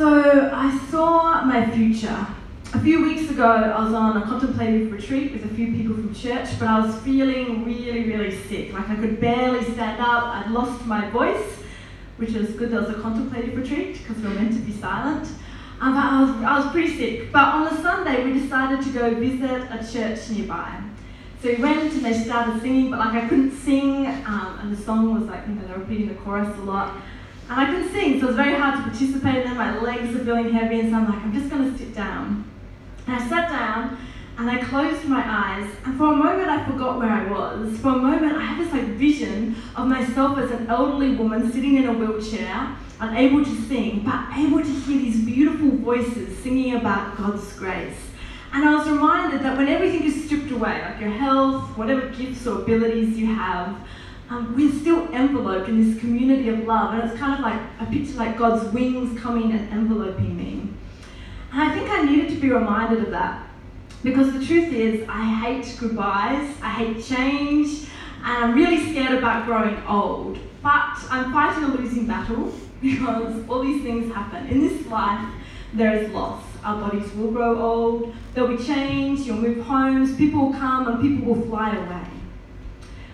So I saw my future. A few weeks ago, I was on a contemplative retreat with a few people from church, but I was feeling really, really sick. Like I could barely stand up. I'd lost my voice, which was good. There was a contemplative retreat because we are meant to be silent. Um, but I was, I was pretty sick. But on the Sunday, we decided to go visit a church nearby. So we went and they started singing, but like I couldn't sing, um, and the song was like, you know, they were repeating the chorus a lot. And I couldn't sing, so it was very hard to participate in. My legs are feeling heavy, and so I'm like, I'm just going to sit down. And I sat down, and I closed my eyes, and for a moment I forgot where I was. For a moment, I had this like vision of myself as an elderly woman sitting in a wheelchair, unable to sing, but able to hear these beautiful voices singing about God's grace. And I was reminded that when everything is stripped away, like your health, whatever gifts or abilities you have, um, we're still enveloped in this community of love. And it's kind of like a picture like God's wings coming and enveloping me. And I think I needed to be reminded of that. Because the truth is, I hate goodbyes, I hate change, and I'm really scared about growing old. But I'm fighting a losing battle because all these things happen. In this life, there is loss. Our bodies will grow old, there'll be change, you'll move homes, people will come and people will fly away.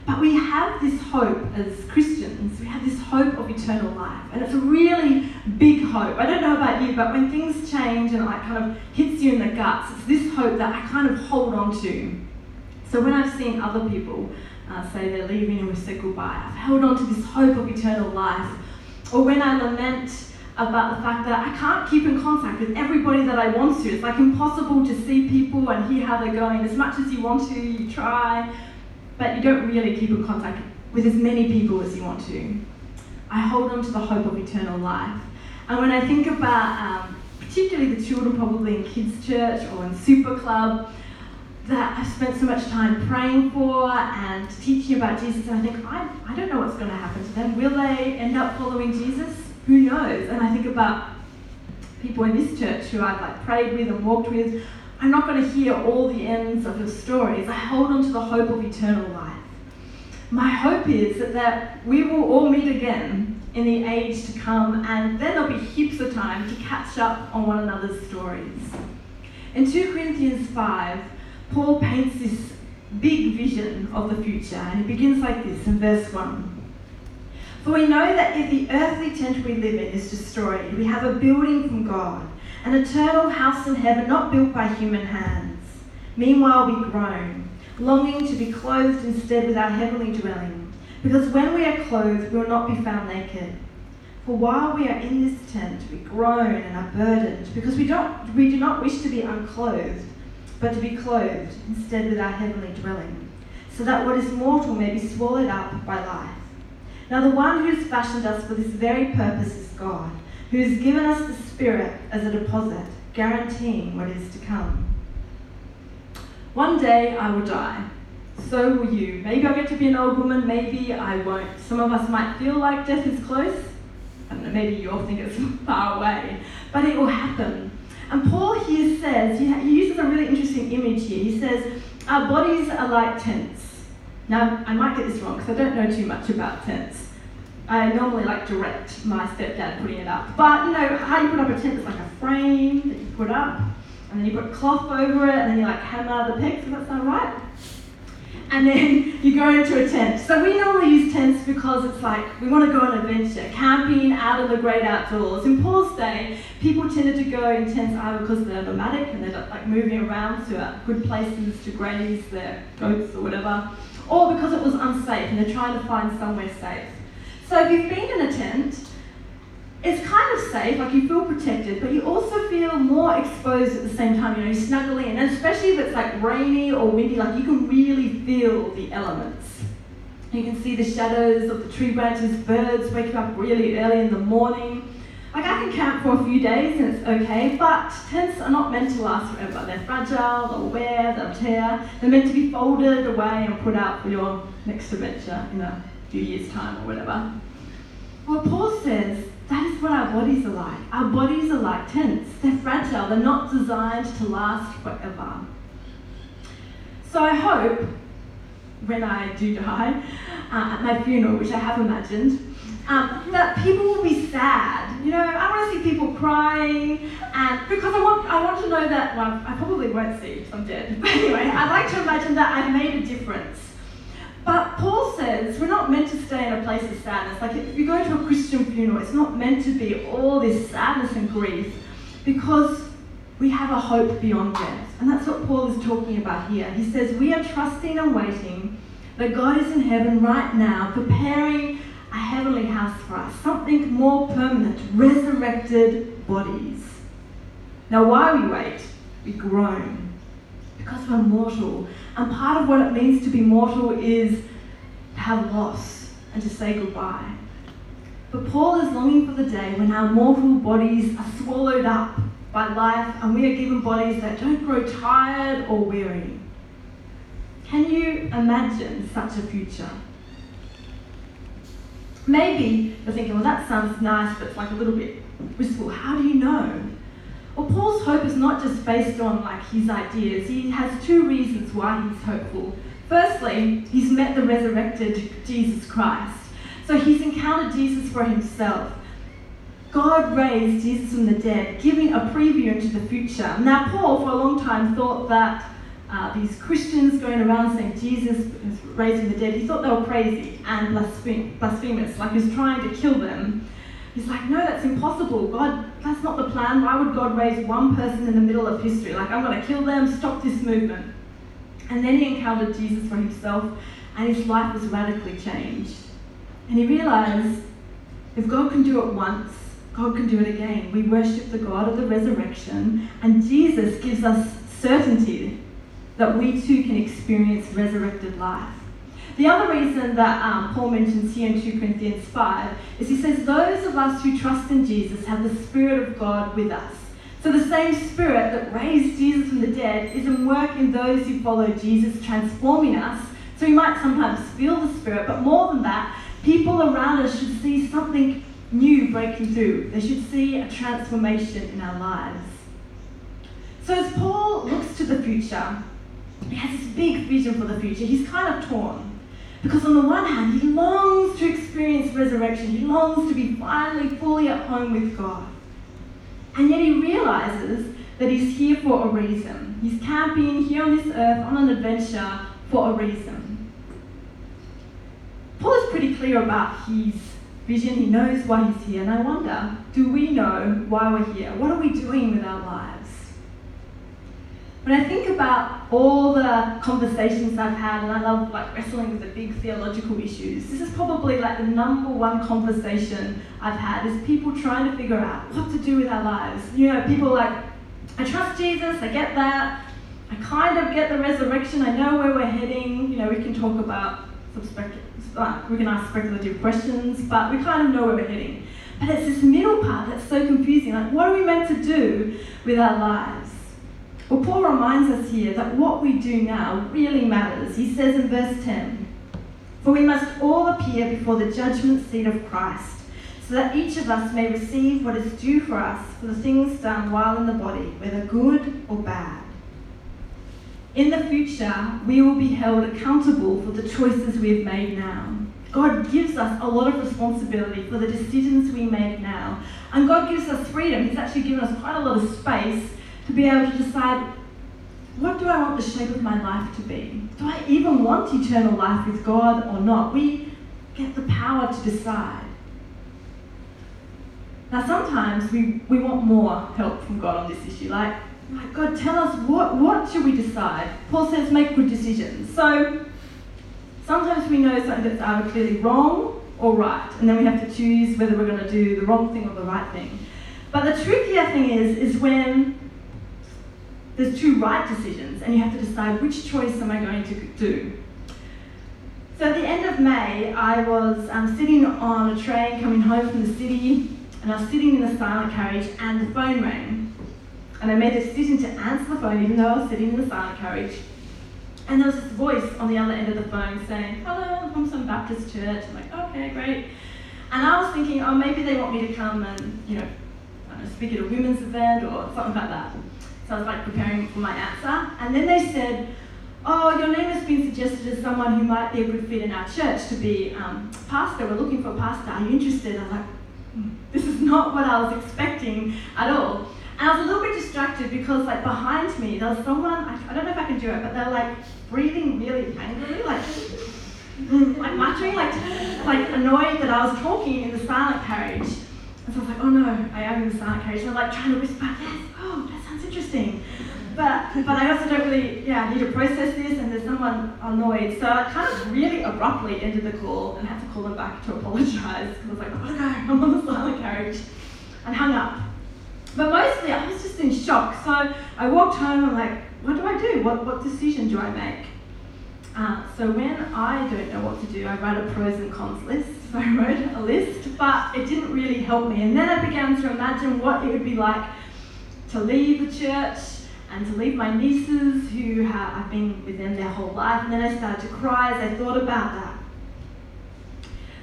But we have this hope as Christians, we have this hope of eternal life. And it's a really big hope. I don't know about you, but when things change and it like kind of hits you in the guts, it's this hope that I kind of hold on to. So when I've seen other people uh, say they're leaving and we say goodbye, I've held on to this hope of eternal life. Or when I lament about the fact that I can't keep in contact with everybody that I want to. It's like impossible to see people and hear how they're going. As much as you want to, you try, but you don't really keep in contact with as many people as you want to. I hold on to the hope of eternal life. And when I think about, um, particularly the children probably in kids' church or in super club, that I've spent so much time praying for and teaching about Jesus, and I think, I, I don't know what's going to happen to them. Will they end up following Jesus? who knows? And I think about people in this church who I've like prayed with and walked with. I'm not going to hear all the ends of your stories. I hold on to the hope of eternal life. My hope is that, that we will all meet again in the age to come, and then there'll be heaps of time to catch up on one another's stories. In 2 Corinthians 5, Paul paints this big vision of the future, and it begins like this in verse 1. For we know that if the earthly tent we live in is destroyed, we have a building from God, an eternal house in heaven not built by human hands. Meanwhile, we groan, longing to be clothed instead with our heavenly dwelling, because when we are clothed, we will not be found naked. For while we are in this tent, we groan and are burdened, because we, don't, we do not wish to be unclothed, but to be clothed instead with our heavenly dwelling, so that what is mortal may be swallowed up by life. Now, the one who has fashioned us for this very purpose is God, who has given us the Spirit as a deposit, guaranteeing what is to come. One day I will die. So will you. Maybe I'll get to be an old woman, maybe I won't. Some of us might feel like death is close. I don't know, maybe you all think it's far away. But it will happen. And Paul here says, he uses a really interesting image here. He says, Our bodies are like tents. Now, I might get this wrong because I don't know too much about tents. I normally like direct my stepdad putting it up. But you know, how you put up a tent is like a frame that you put up, and then you put cloth over it, and then you like hammer the pegs, does that sound right? And then you go into a tent. So we normally use tents because it's like we want to go on adventure, camping out in the great outdoors. In Paul's day, people tended to go in tents either because they're nomadic and they're like moving around to good places to graze their goats or whatever, or because it was unsafe and they're trying to find somewhere safe. So if you've been in a tent, it's kind of safe, like you feel protected, but you also feel more exposed at the same time. You know, you snuggle in, and especially if it's like rainy or windy, like you can really feel the elements. You can see the shadows of the tree branches, birds waking up really early in the morning. Like I can camp for a few days and it's okay, but tents are not meant to last forever. They're fragile, they'll wear, they'll tear. They're meant to be folded away and put out for your next adventure in a few years' time or whatever. Well, Paul says that is what our bodies are like. Our bodies are like tents. They're fragile. They're not designed to last forever. So I hope when I do die uh, at my funeral, which I have imagined, um, that people will be sad. You know, I want to see people crying, and because I want, I want to know that. Well, I probably won't see if I'm dead. But anyway, I'd like to imagine that I've made a difference. But Paul says we're not meant to stay in a place of sadness. Like if you go to a Christian funeral, it's not meant to be all this sadness and grief, because we have a hope beyond death. And that's what Paul is talking about here. He says we are trusting and waiting that God is in heaven right now, preparing a heavenly house for us, something more permanent, resurrected bodies. Now, while we wait? We groan because we're mortal. And part of what it means to be mortal is have loss and to say goodbye. But Paul is longing for the day when our mortal bodies are swallowed up by life and we are given bodies that don't grow tired or weary. Can you imagine such a future? Maybe you're thinking, well, that sounds nice, but it's like a little bit wistful. How do you know? Well, Paul's hope is not just based on like his ideas. He has two reasons why he's hopeful. Firstly, he's met the resurrected Jesus Christ. So he's encountered Jesus for himself. God raised Jesus from the dead, giving a preview into the future. Now, Paul, for a long time, thought that uh, these Christians going around saying Jesus is raising the dead, he thought they were crazy and blasphemous, like he was trying to kill them. He's like, no, that's impossible. God, that's not the plan. Why would God raise one person in the middle of history? Like, I'm going to kill them, stop this movement. And then he encountered Jesus for himself, and his life was radically changed. And he realized if God can do it once, God can do it again. We worship the God of the resurrection, and Jesus gives us certainty that we too can experience resurrected life. The other reason that um, Paul mentions here in 2 Corinthians 5 is he says, Those of us who trust in Jesus have the Spirit of God with us. So the same Spirit that raised Jesus from the dead is in work in those who follow Jesus, transforming us. So we might sometimes feel the Spirit, but more than that, people around us should see something new breaking through. They should see a transformation in our lives. So as Paul looks to the future, he has this big vision for the future. He's kind of torn. Because on the one hand, he longs to experience resurrection. He longs to be finally fully at home with God. And yet he realizes that he's here for a reason. He's camping here on this earth on an adventure for a reason. Paul is pretty clear about his vision. He knows why he's here. And I wonder, do we know why we're here? What are we doing with our lives? When I think about all the conversations I've had, and I love like wrestling with the big theological issues, this is probably like the number one conversation I've had is people trying to figure out what to do with our lives. You know, people like, I trust Jesus, I get that, I kind of get the resurrection, I know where we're heading. You know, we can talk about uh, we can ask speculative questions, but we kind of know where we're heading. But it's this middle part that's so confusing. Like, what are we meant to do with our lives? Well, Paul reminds us here that what we do now really matters. He says in verse 10 For we must all appear before the judgment seat of Christ, so that each of us may receive what is due for us for the things done while in the body, whether good or bad. In the future, we will be held accountable for the choices we have made now. God gives us a lot of responsibility for the decisions we make now. And God gives us freedom. He's actually given us quite a lot of space to be able to decide what do I want the shape of my life to be? Do I even want eternal life with God or not? We get the power to decide. Now, sometimes we, we want more help from God on this issue. Like, like, God, tell us what, what should we decide? Paul says, make good decisions. So sometimes we know something that's either clearly wrong or right, and then we have to choose whether we're going to do the wrong thing or the right thing. But the trickier thing is, is when there's two right decisions, and you have to decide which choice am I going to do. So at the end of May, I was um, sitting on a train coming home from the city, and I was sitting in a silent carriage, and the phone rang. And I made a decision to answer the phone even though I was sitting in the silent carriage. And there was this voice on the other end of the phone saying, Hello, I'm from some Baptist church. I'm like, okay, great. And I was thinking, oh, maybe they want me to come and, you know, know speak at a women's event or something like that. So I was like preparing for my answer. And then they said, oh, your name has been suggested as someone who might be a good fit in our church to be um, pastor. We're looking for a pastor. Are you interested? I was like, hmm, this is not what I was expecting at all. And I was a little bit distracted because, like, behind me, there was someone, I, I don't know if I can do it, but they're like breathing really angrily, like, like muttering, like, like annoyed that I was talking in the silent carriage. And so I was like, oh no, I am in the silent carriage. And I'm like trying to whisper, yes, oh, that sounds interesting. But, but I also don't really, yeah, need to process this and there's someone annoyed. So I kind of really abruptly ended the call and had to call them back to apologise because I was like, I've got to go, I'm on the silent carriage. And hung up. But mostly I was just in shock. So I walked home, I'm like, what do I do? What, what decision do I make? Uh, so when I don't know what to do, I write a pros and cons list. So I wrote a list, but it didn't really help me. And then I began to imagine what it would be like to leave the church and to leave my nieces who have, I've been with them their whole life. And then I started to cry as I thought about that.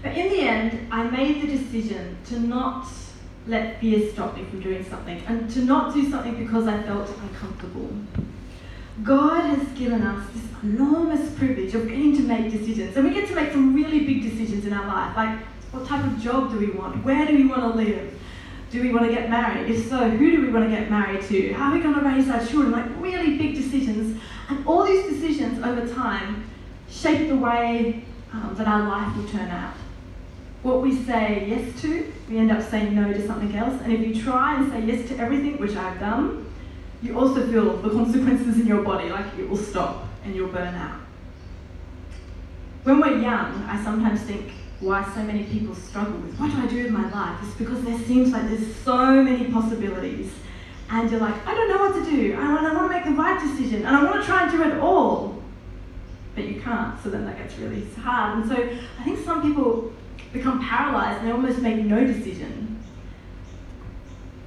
But in the end, I made the decision to not let fear stop me from doing something and to not do something because I felt uncomfortable. God has given us this enormous privilege of getting to make decisions. And we get to make some really big decisions in our life, like what type of job do we want? Where do we want to live? Do we want to get married? If so, who do we want to get married to? How are we going to raise our children? Like really big decisions. And all these decisions over time shape the way um, that our life will turn out. What we say yes to, we end up saying no to something else. And if you try and say yes to everything, which I've done, you also feel the consequences in your body, like it will stop and you'll burn out. When we're young, I sometimes think why so many people struggle with what do I do with my life? It's because there seems like there's so many possibilities. And you're like, I don't know what to do. I want, I want to make the right decision. And I want to try and do it all. But you can't. So then that gets really hard. And so I think some people become paralyzed and they almost make no decision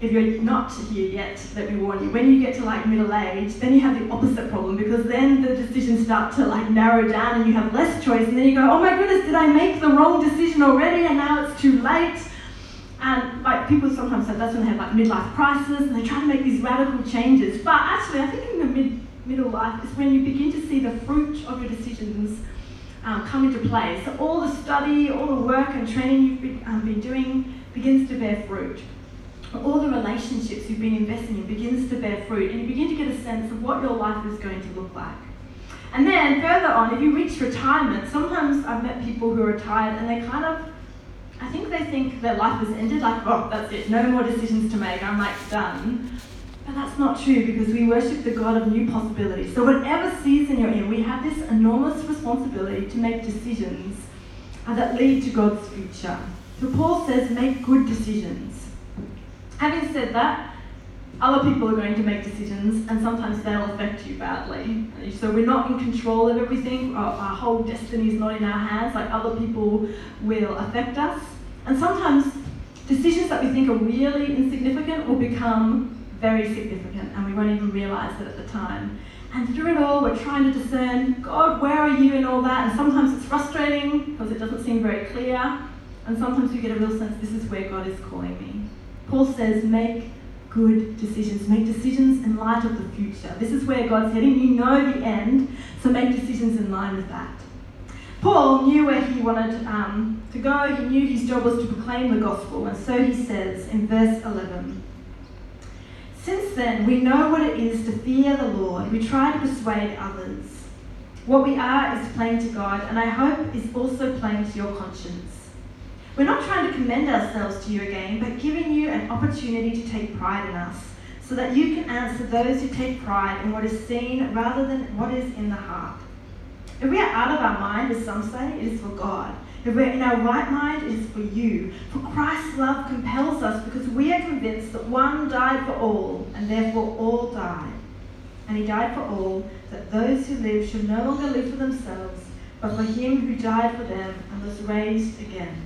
if you're not here yet, let me warn you, when you get to like middle age, then you have the opposite problem because then the decisions start to like narrow down and you have less choice, and then you go, oh my goodness, did I make the wrong decision already and now it's too late? And like people sometimes say that's when they have like midlife crisis and they try to make these radical changes. But actually, I think in the mid middle life is when you begin to see the fruit of your decisions um, come into play. So all the study, all the work and training you've been, um, been doing begins to bear fruit all the relationships you've been investing in begins to bear fruit and you begin to get a sense of what your life is going to look like. And then further on, if you reach retirement, sometimes I've met people who are retired and they kind of, I think they think their life has ended, like, oh, that's it, no more decisions to make, I'm like done. But that's not true because we worship the God of new possibilities. So, whatever season you're in, we have this enormous responsibility to make decisions that lead to God's future. So, Paul says, make good decisions. Having said that, other people are going to make decisions and sometimes they'll affect you badly. So we're not in control of everything. Our, our, whole destiny is not in our hands. Like other people will affect us. And sometimes decisions that we think are really insignificant will become very significant and we won't even realize it at the time. And through it all, we're trying to discern, God, where are you in all that? And sometimes it's frustrating because it doesn't seem very clear. And sometimes we get a real sense this is where God is calling me. Paul says, make good decisions. Make decisions in light of the future. This is where God's heading. You know the end, so make decisions in line with that. Paul knew where he wanted um, to go. He knew his job was to proclaim the gospel. And so he says in verse 11 Since then, we know what it is to fear the Lord. We try to persuade others. What we are is plain to God, and I hope is also plain to your conscience. We're not trying to commend ourselves to you again, but giving you an opportunity to take pride in us, so that you can answer those who take pride in what is seen rather than what is in the heart. If we are out of our mind, as some say, it is for God. If we're in our right mind, it is for you. For Christ's love compels us because we are convinced that one died for all, and therefore all died. And he died for all, that those who live should no longer live for themselves, but for him who died for them and was raised again.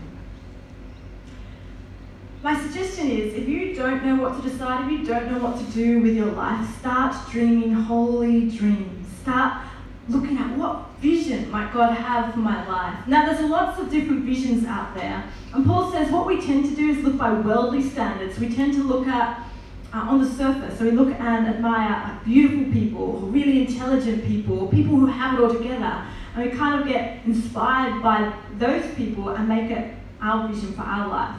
My suggestion is if you don't know what to decide, if you don't know what to do with your life, start dreaming holy dreams. Start looking at what vision might God have for my life. Now, there's lots of different visions out there. And Paul says what we tend to do is look by worldly standards. We tend to look at uh, on the surface. So we look and admire beautiful people, really intelligent people, people who have it all together. And we kind of get inspired by those people and make it our vision for our life.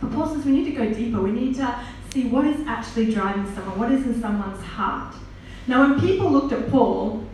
But Paul says we need to go deeper. We need to see what is actually driving someone, what is in someone's heart. Now, when people looked at Paul,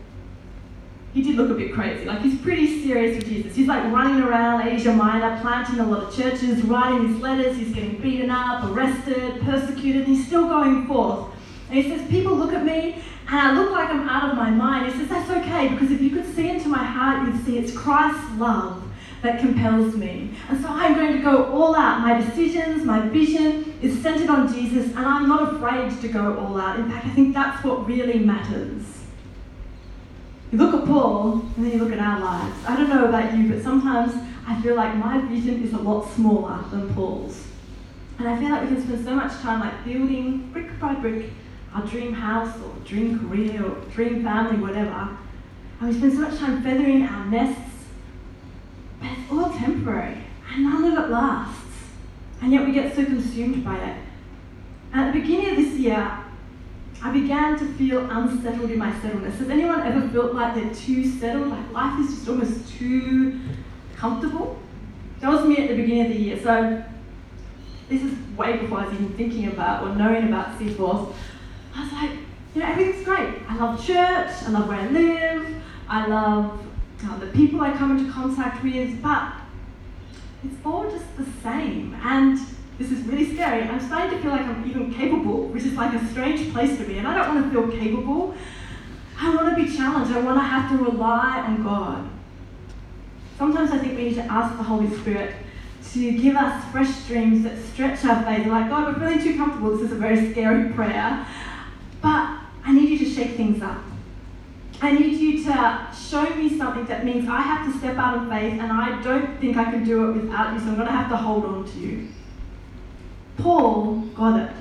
he did look a bit crazy. Like he's pretty serious with Jesus. He's like running around Asia Minor, planting a lot of churches, writing his letters. He's getting beaten up, arrested, persecuted. and He's still going forth. And he says, People look at me and I look like I'm out of my mind. He says, That's okay because if you could see into my heart, you'd see it's Christ's love that compels me. And so I'm going to go all out. My decisions, my vision is centered on Jesus, and I'm not afraid to go all out. In fact, I think that's what really matters. You look at Paul, and then you look at our lives. I don't know about you, but sometimes I feel like my vision is a lot smaller than Paul's. And I feel like we can spend so much time like building brick by brick our dream house or dream career or dream family, whatever. And we spend so much time feathering our nests, but it's all temporary and none of it lasts. And yet we get so consumed by it. At the beginning of this year, I began to feel unsettled in my settledness. Has anyone ever felt like they're too settled? Like life is just almost too comfortable? That was me at the beginning of the year. So this is way before I was even thinking about or knowing about Seaforth. I was like, you know, everything's great. I love church, I love where I live, I love the people I come into contact with, but it's all just the same. And this is really scary. I'm starting to feel like I'm even capable, which is like a strange place to be. And I don't want to feel capable. I want to be challenged. I want to have to rely on God. Sometimes I think we need to ask the Holy Spirit to give us fresh dreams that stretch our faith. Like, God, we're feeling too comfortable. This is a very scary prayer. But I need you to shake things up. I need you to show me something that means I have to step out of faith and I don't think I can do it without you, so I'm going to have to hold on to you. Paul got it.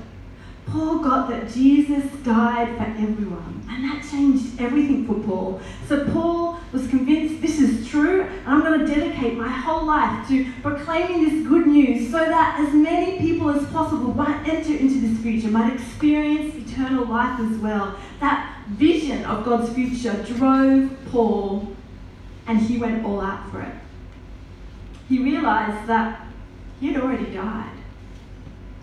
Paul got that Jesus died for everyone, and that changed everything for Paul. So Paul was convinced this is true, and I'm going to dedicate my whole life to proclaiming this good news so that as many people as possible might enter into this future, might experience eternal life as well. That vision of God's future drove Paul, and he went all out for it. He realized that he had already died.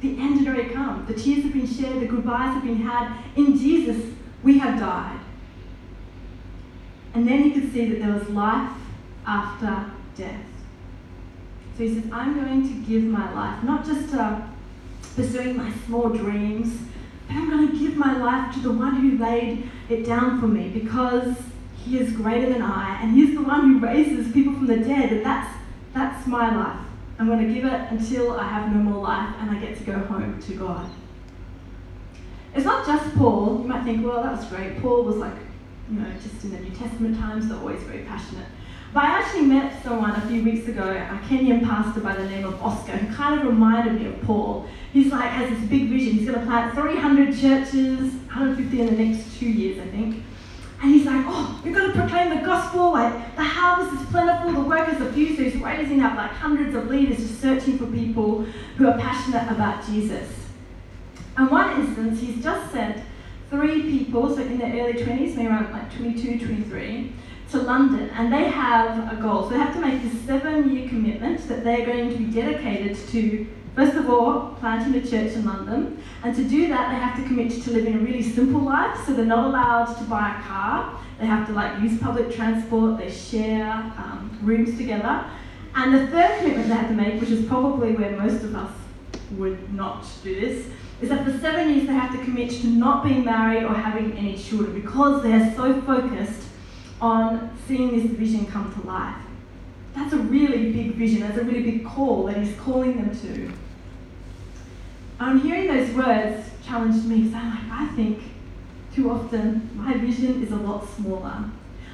The end had already come. The tears have been shed, the goodbyes have been had. In Jesus, we have died. And then he could see that there was life after death. So he says, I'm going to give my life, not just to pursuing my small dreams, but I'm going to give my life to the one who laid it down for me because he is greater than I, and he's the one who raises people from the dead, and that's, that's my life. I'm going to give it until I have no more life and I get to go home to God. It's not just Paul. You might think, well, that was great. Paul was like, you know, just in the New Testament times, they're always very passionate. But I actually met someone a few weeks ago, a Kenyan pastor by the name of Oscar, who kind of reminded me of Paul. He's like, has this big vision. He's going to plant 300 churches, 150 in the next two years, I think. And he's like, oh, we've got to proclaim the gospel. Like, the harvest is plentiful, the workers are few. So he's raising up like hundreds of leaders just searching for people who are passionate about Jesus. And one instance, he's just sent three people, so in their early 20s, maybe around like 22, 23, to London. And they have a goal. So they have to make this seven year commitment that they're going to be dedicated to First of all, planting a church in London. And to do that, they have to commit to living a really simple life. So they're not allowed to buy a car. They have to like use public transport. They share um, rooms together. And the third commitment they have to make, which is probably where most of us would not do this, is that for seven years they have to commit to not being married or having any children because they're so focused on seeing this vision come to life. That's a really big vision. That's a really big call that he's calling them to. I'm hearing those words challenged me because I'm like, I think too often my vision is a lot smaller.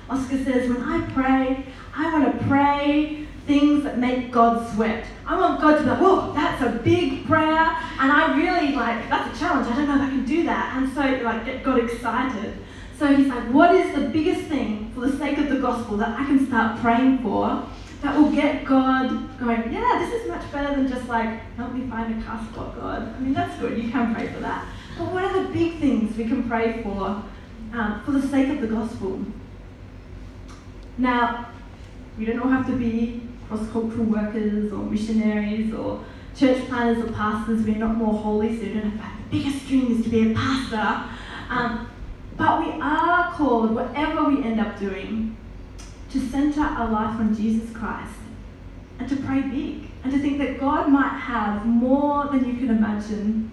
Oscar says, when I pray, I want to pray things that make God sweat. I want God to be like, that's a big prayer, and I really like that's a challenge. I don't know if I can do that, and so like get God excited. So he's like, what is the biggest thing for the sake of the gospel that I can start praying for that will get God going, yeah, this is much better than just like, help me find a car spot, God. I mean, that's good. You can pray for that. But what are the big things we can pray for um, for the sake of the gospel? Now, we don't all have to be cross cultural workers or missionaries or church planners or pastors. We're not more holy, so we don't have the biggest dreams to be a pastor. Um, but we are called, whatever we end up doing, to center our life on Jesus Christ and to pray big and to think that God might have more than you can imagine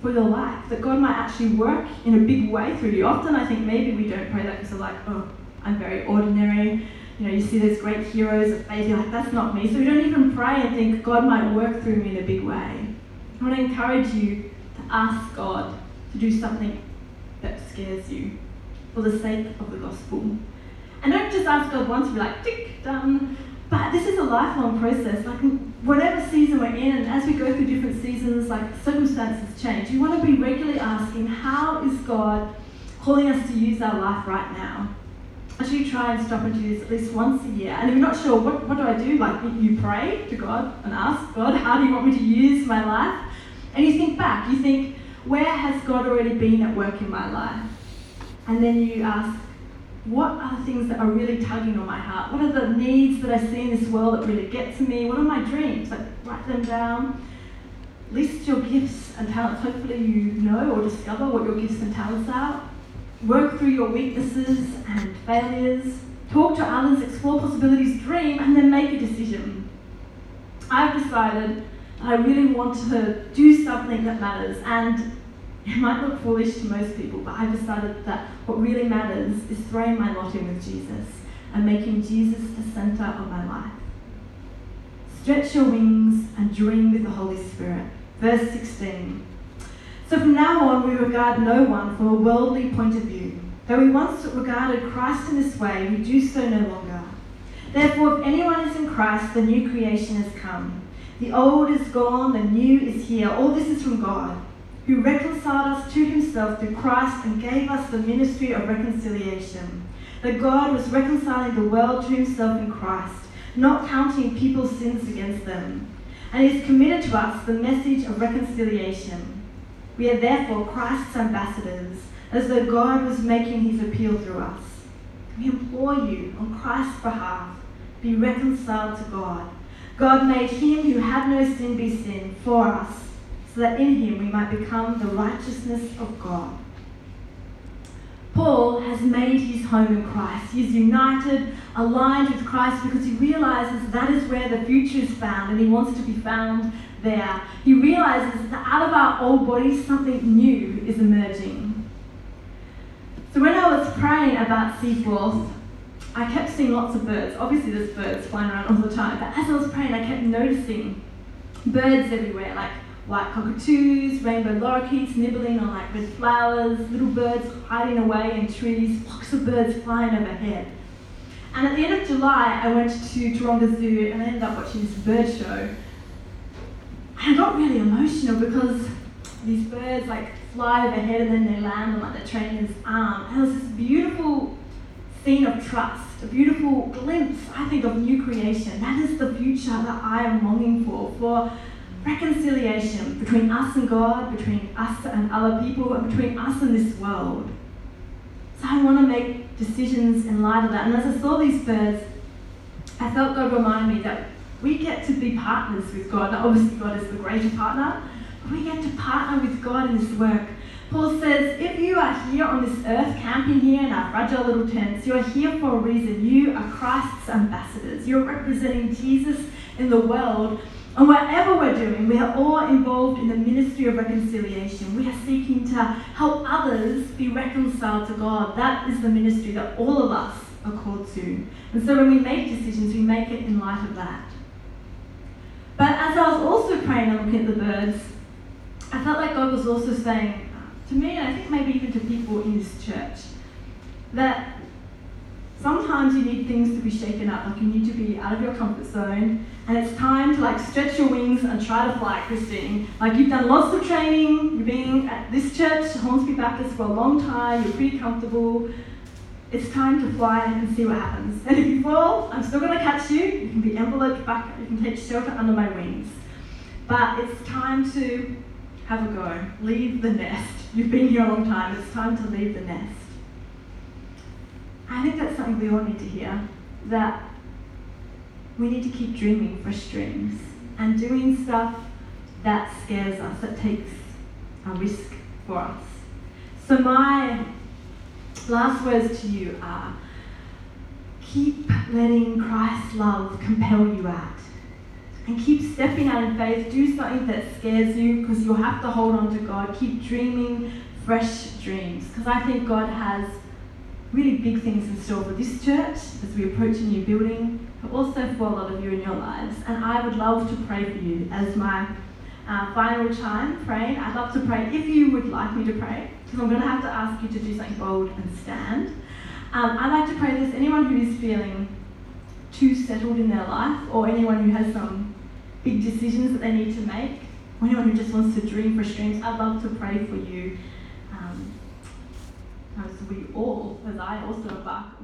for your life, that God might actually work in a big way through you. Often I think maybe we don't pray that because we're like, oh, I'm very ordinary. You know, you see those great heroes of faith, you're like, that's not me. So we don't even pray and think God might work through me in a big way. I want to encourage you to ask God to do something that scares you for the sake of the gospel. And don't just ask God once, and be like, tick, done. But this is a lifelong process. Like whatever season we're in, and as we go through different seasons, like circumstances change. You want to be regularly asking, how is God calling us to use our life right now? Actually, try and stop and do this at least once a year. And if you're not sure, what, what do I do? Like you pray to God and ask God, how do you want me to use my life? And you think back. You think, where has God already been at work in my life? And then you ask, what are the things that are really tugging on my heart? What are the needs that I see in this world that really get to me? What are my dreams? Like, write them down. List your gifts and talents. Hopefully, you know or discover what your gifts and talents are. Work through your weaknesses and failures. Talk to others, explore possibilities, dream, and then make a decision. I've decided I really want to do something that matters, and it might look foolish to most people, but I've decided that what really matters is throwing my lot in with Jesus and making Jesus the center of my life. Stretch your wings and dream with the Holy Spirit. Verse 16. So from now on, we regard no one from a worldly point of view. Though we once regarded Christ in this way, we do so no longer. Therefore, if anyone is in Christ, the new creation has come. The old is gone, the new is here. All this is from God who reconciled us to himself through Christ and gave us the ministry of reconciliation. That God was reconciling the world to himself in Christ, not counting people's sins against them. And he has committed to us the message of reconciliation. We are therefore Christ's ambassadors, as though God was making his appeal through us. We implore you, on Christ's behalf, be reconciled to God. God made him who had no sin be sin for us so that in him we might become the righteousness of God. Paul has made his home in Christ. He is united, aligned with Christ because he realizes that is where the future is found and he wants it to be found there. He realizes that out of our old bodies, something new is emerging. So when I was praying about Seaforth, I kept seeing lots of birds. Obviously, there's birds flying around all the time, but as I was praying, I kept noticing birds everywhere, like white cockatoos, rainbow lorikeets nibbling on like red flowers, little birds hiding away in trees, flocks of birds flying overhead. And at the end of July, I went to Taronga Zoo and I ended up watching this bird show. And I got really emotional because these birds like fly overhead and then they land on like the trainer's arm. And it was this beautiful scene of trust, a beautiful glimpse, I think, of new creation. That is the future that I am longing for, for reconciliation between us and God, between us and other people, and between us and this world. So I want to make decisions in light of that. And as I saw these birds, I felt God remind me that we get to be partners with God. Now, obviously, God is the greater partner, but we get to partner with God in this work. Paul says, if you are here on this earth, camping here in our fragile little tents, you are here for a reason. You are Christ's ambassadors. You're representing Jesus in the world and whatever we're doing, we are all involved in the ministry of reconciliation. We are seeking to help others be reconciled to God. That is the ministry that all of us are called to. And so when we make decisions, we make it in light of that. But as I was also praying and looking at the birds, I felt like God was also saying to me, and I think maybe even to people in this church, that sometimes you need things to be shaken up. Like you need to be out of your comfort zone and it's time to like stretch your wings and try to fly, Christine. Like you've done lots of training, you've been at this church, Hornsby Baptist, for a long time, you're pretty comfortable. It's time to fly and see what happens. And if you fall, I'm still gonna catch you. You can be enveloped back, you can take shelter under my wings. But it's time to have a go. Leave the nest. You've been here a long time. It's time to leave the nest. I think that's something we all need to hear. That we need to keep dreaming fresh dreams and doing stuff that scares us, that takes a risk for us. So, my last words to you are keep letting Christ's love compel you out. And keep stepping out in faith. Do something that scares you because you'll have to hold on to God. Keep dreaming fresh dreams because I think God has really big things in store for this church as we approach a new building, but also for a lot of you in your lives. And I would love to pray for you as my uh, final chime praying. I'd love to pray if you would like me to pray, because I'm going to have to ask you to do something bold and stand. Um, I'd like to pray this anyone who is feeling too settled in their life, or anyone who has some big decisions that they need to make, or anyone who just wants to dream for dreams, I'd love to pray for you as we all, as I also embark.